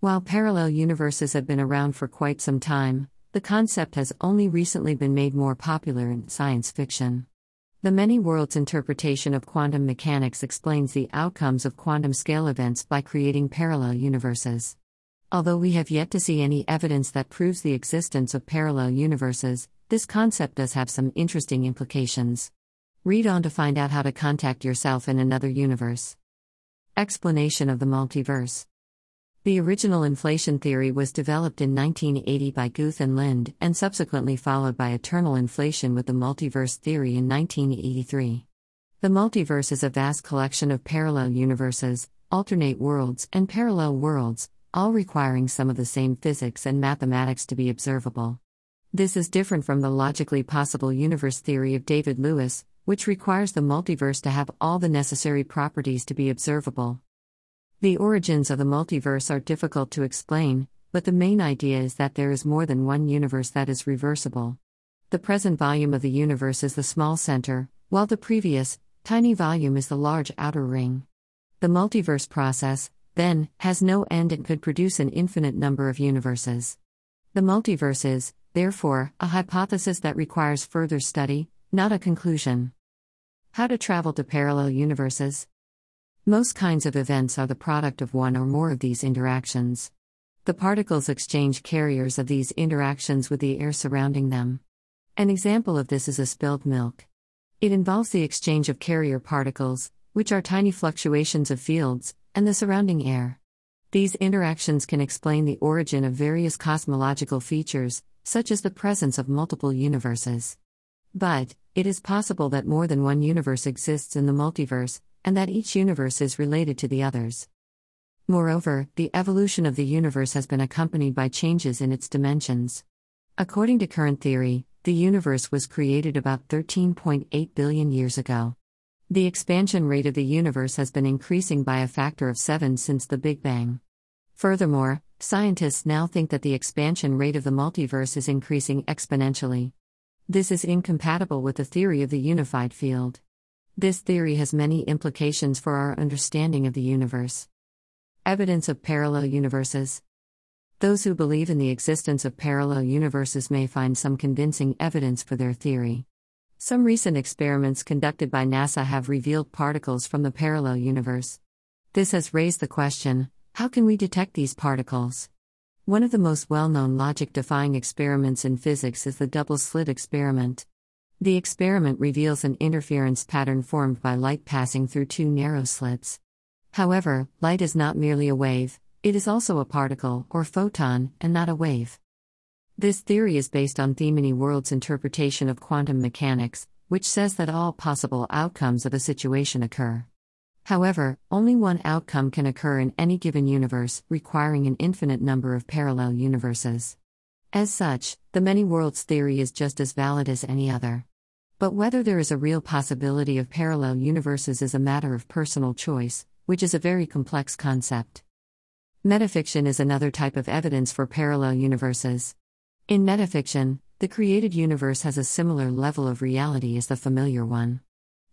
While parallel universes have been around for quite some time, the concept has only recently been made more popular in science fiction. The many worlds interpretation of quantum mechanics explains the outcomes of quantum scale events by creating parallel universes. Although we have yet to see any evidence that proves the existence of parallel universes, this concept does have some interesting implications. Read on to find out how to contact yourself in another universe. Explanation of the multiverse. The original inflation theory was developed in 1980 by Guth and Linde and subsequently followed by eternal inflation with the multiverse theory in 1983. The multiverse is a vast collection of parallel universes, alternate worlds, and parallel worlds, all requiring some of the same physics and mathematics to be observable. This is different from the logically possible universe theory of David Lewis, which requires the multiverse to have all the necessary properties to be observable. The origins of the multiverse are difficult to explain, but the main idea is that there is more than one universe that is reversible. The present volume of the universe is the small center, while the previous, tiny volume is the large outer ring. The multiverse process, then, has no end and could produce an infinite number of universes. The multiverse is, therefore, a hypothesis that requires further study, not a conclusion. How to travel to parallel universes? Most kinds of events are the product of one or more of these interactions. The particles exchange carriers of these interactions with the air surrounding them. An example of this is a spilled milk. It involves the exchange of carrier particles, which are tiny fluctuations of fields, and the surrounding air. These interactions can explain the origin of various cosmological features, such as the presence of multiple universes. But, it is possible that more than one universe exists in the multiverse, and that each universe is related to the others. Moreover, the evolution of the universe has been accompanied by changes in its dimensions. According to current theory, the universe was created about 13.8 billion years ago. The expansion rate of the universe has been increasing by a factor of 7 since the Big Bang. Furthermore, scientists now think that the expansion rate of the multiverse is increasing exponentially. This is incompatible with the theory of the unified field. This theory has many implications for our understanding of the universe. Evidence of parallel universes. Those who believe in the existence of parallel universes may find some convincing evidence for their theory. Some recent experiments conducted by NASA have revealed particles from the parallel universe. This has raised the question how can we detect these particles? One of the most well known logic defying experiments in physics is the double slit experiment. The experiment reveals an interference pattern formed by light passing through two narrow slits. However, light is not merely a wave, it is also a particle, or photon, and not a wave. This theory is based on the many worlds interpretation of quantum mechanics, which says that all possible outcomes of a situation occur. However, only one outcome can occur in any given universe, requiring an infinite number of parallel universes. As such, the many worlds theory is just as valid as any other. But whether there is a real possibility of parallel universes is a matter of personal choice, which is a very complex concept. Metafiction is another type of evidence for parallel universes. In metafiction, the created universe has a similar level of reality as the familiar one.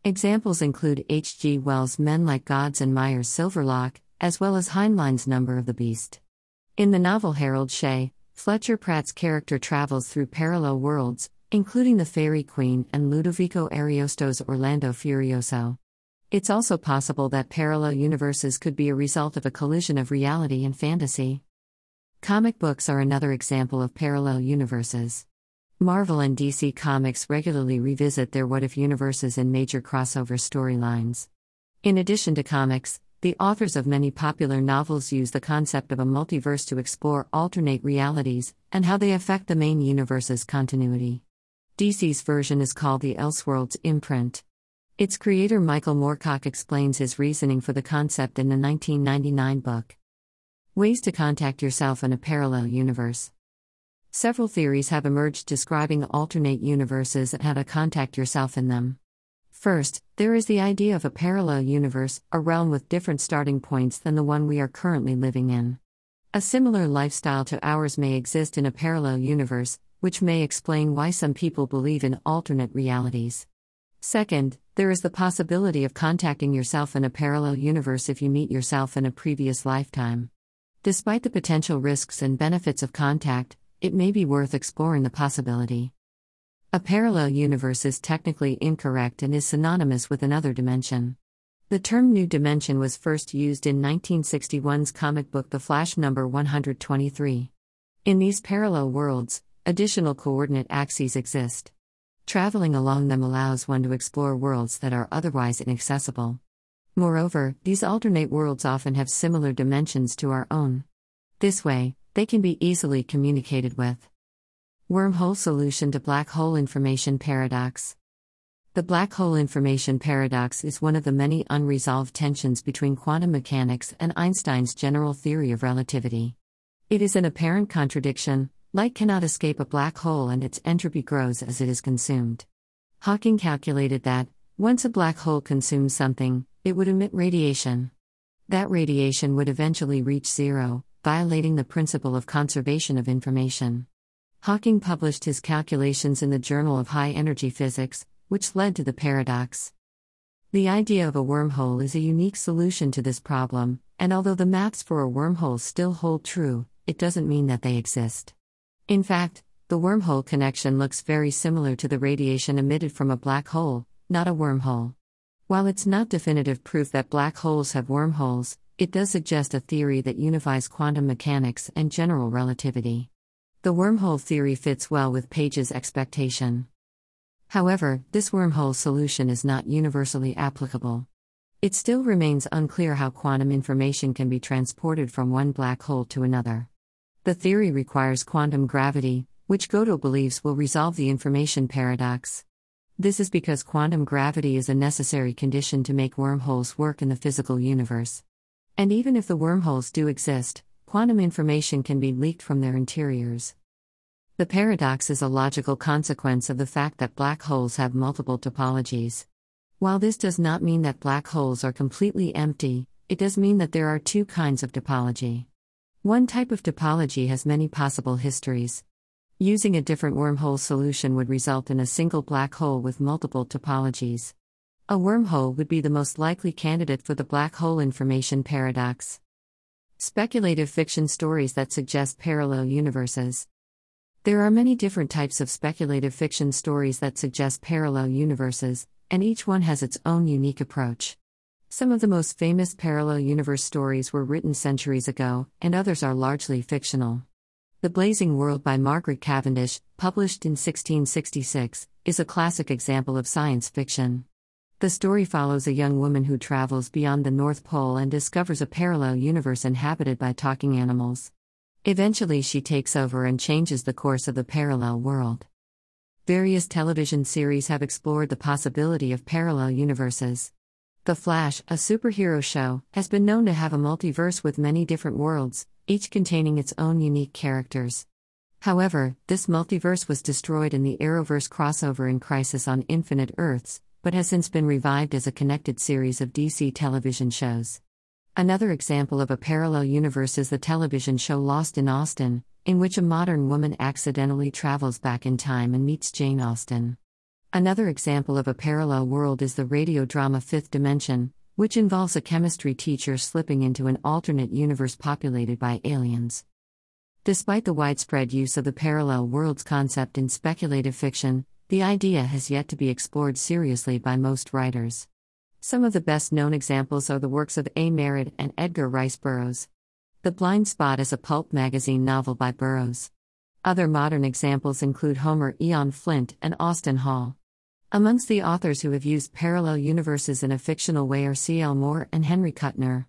Examples include H.G. Wells' Men Like Gods and Meyer's Silverlock, as well as Heinlein's Number of the Beast. In the novel Harold Shea, Fletcher Pratt's character travels through parallel worlds, including the Fairy Queen and Ludovico Ariosto's Orlando Furioso. It's also possible that parallel universes could be a result of a collision of reality and fantasy. Comic books are another example of parallel universes. Marvel and DC Comics regularly revisit their what if universes in major crossover storylines. In addition to comics, the authors of many popular novels use the concept of a multiverse to explore alternate realities and how they affect the main universe's continuity. DC's version is called the Elseworlds imprint. Its creator Michael Moorcock explains his reasoning for the concept in the 1999 book. Ways to contact yourself in a parallel universe. Several theories have emerged describing alternate universes and how to contact yourself in them. First, there is the idea of a parallel universe, a realm with different starting points than the one we are currently living in. A similar lifestyle to ours may exist in a parallel universe, which may explain why some people believe in alternate realities. Second, there is the possibility of contacting yourself in a parallel universe if you meet yourself in a previous lifetime. Despite the potential risks and benefits of contact, it may be worth exploring the possibility. A parallel universe is technically incorrect and is synonymous with another dimension. The term new dimension was first used in 1961's comic book The Flash number 123. In these parallel worlds, additional coordinate axes exist. Traveling along them allows one to explore worlds that are otherwise inaccessible. Moreover, these alternate worlds often have similar dimensions to our own. This way, they can be easily communicated with. Wormhole solution to black hole information paradox. The black hole information paradox is one of the many unresolved tensions between quantum mechanics and Einstein's general theory of relativity. It is an apparent contradiction light cannot escape a black hole and its entropy grows as it is consumed. Hawking calculated that, once a black hole consumes something, it would emit radiation. That radiation would eventually reach zero, violating the principle of conservation of information. Hawking published his calculations in the Journal of High Energy Physics, which led to the paradox. The idea of a wormhole is a unique solution to this problem, and although the maths for a wormhole still hold true, it doesn't mean that they exist. In fact, the wormhole connection looks very similar to the radiation emitted from a black hole, not a wormhole. While it's not definitive proof that black holes have wormholes, it does suggest a theory that unifies quantum mechanics and general relativity. The wormhole theory fits well with Page's expectation. However, this wormhole solution is not universally applicable. It still remains unclear how quantum information can be transported from one black hole to another. The theory requires quantum gravity, which Gödel believes will resolve the information paradox. This is because quantum gravity is a necessary condition to make wormholes work in the physical universe. And even if the wormholes do exist, quantum information can be leaked from their interiors. The paradox is a logical consequence of the fact that black holes have multiple topologies. While this does not mean that black holes are completely empty, it does mean that there are two kinds of topology. One type of topology has many possible histories. Using a different wormhole solution would result in a single black hole with multiple topologies. A wormhole would be the most likely candidate for the black hole information paradox. Speculative fiction stories that suggest parallel universes. There are many different types of speculative fiction stories that suggest parallel universes, and each one has its own unique approach. Some of the most famous parallel universe stories were written centuries ago, and others are largely fictional. The Blazing World by Margaret Cavendish, published in 1666, is a classic example of science fiction. The story follows a young woman who travels beyond the North Pole and discovers a parallel universe inhabited by talking animals. Eventually, she takes over and changes the course of the parallel world. Various television series have explored the possibility of parallel universes. The Flash, a superhero show, has been known to have a multiverse with many different worlds, each containing its own unique characters. However, this multiverse was destroyed in the Arrowverse crossover in Crisis on Infinite Earths, but has since been revived as a connected series of DC television shows. Another example of a parallel universe is the television show Lost in Austen, in which a modern woman accidentally travels back in time and meets Jane Austen. Another example of a parallel world is the radio drama Fifth Dimension, which involves a chemistry teacher slipping into an alternate universe populated by aliens. Despite the widespread use of the parallel worlds concept in speculative fiction, the idea has yet to be explored seriously by most writers. Some of the best known examples are the works of A. Merritt and Edgar Rice Burroughs. The Blind Spot is a pulp magazine novel by Burroughs. Other modern examples include Homer Eon Flint and Austin Hall. Amongst the authors who have used parallel universes in a fictional way are C.L. Moore and Henry Kuttner.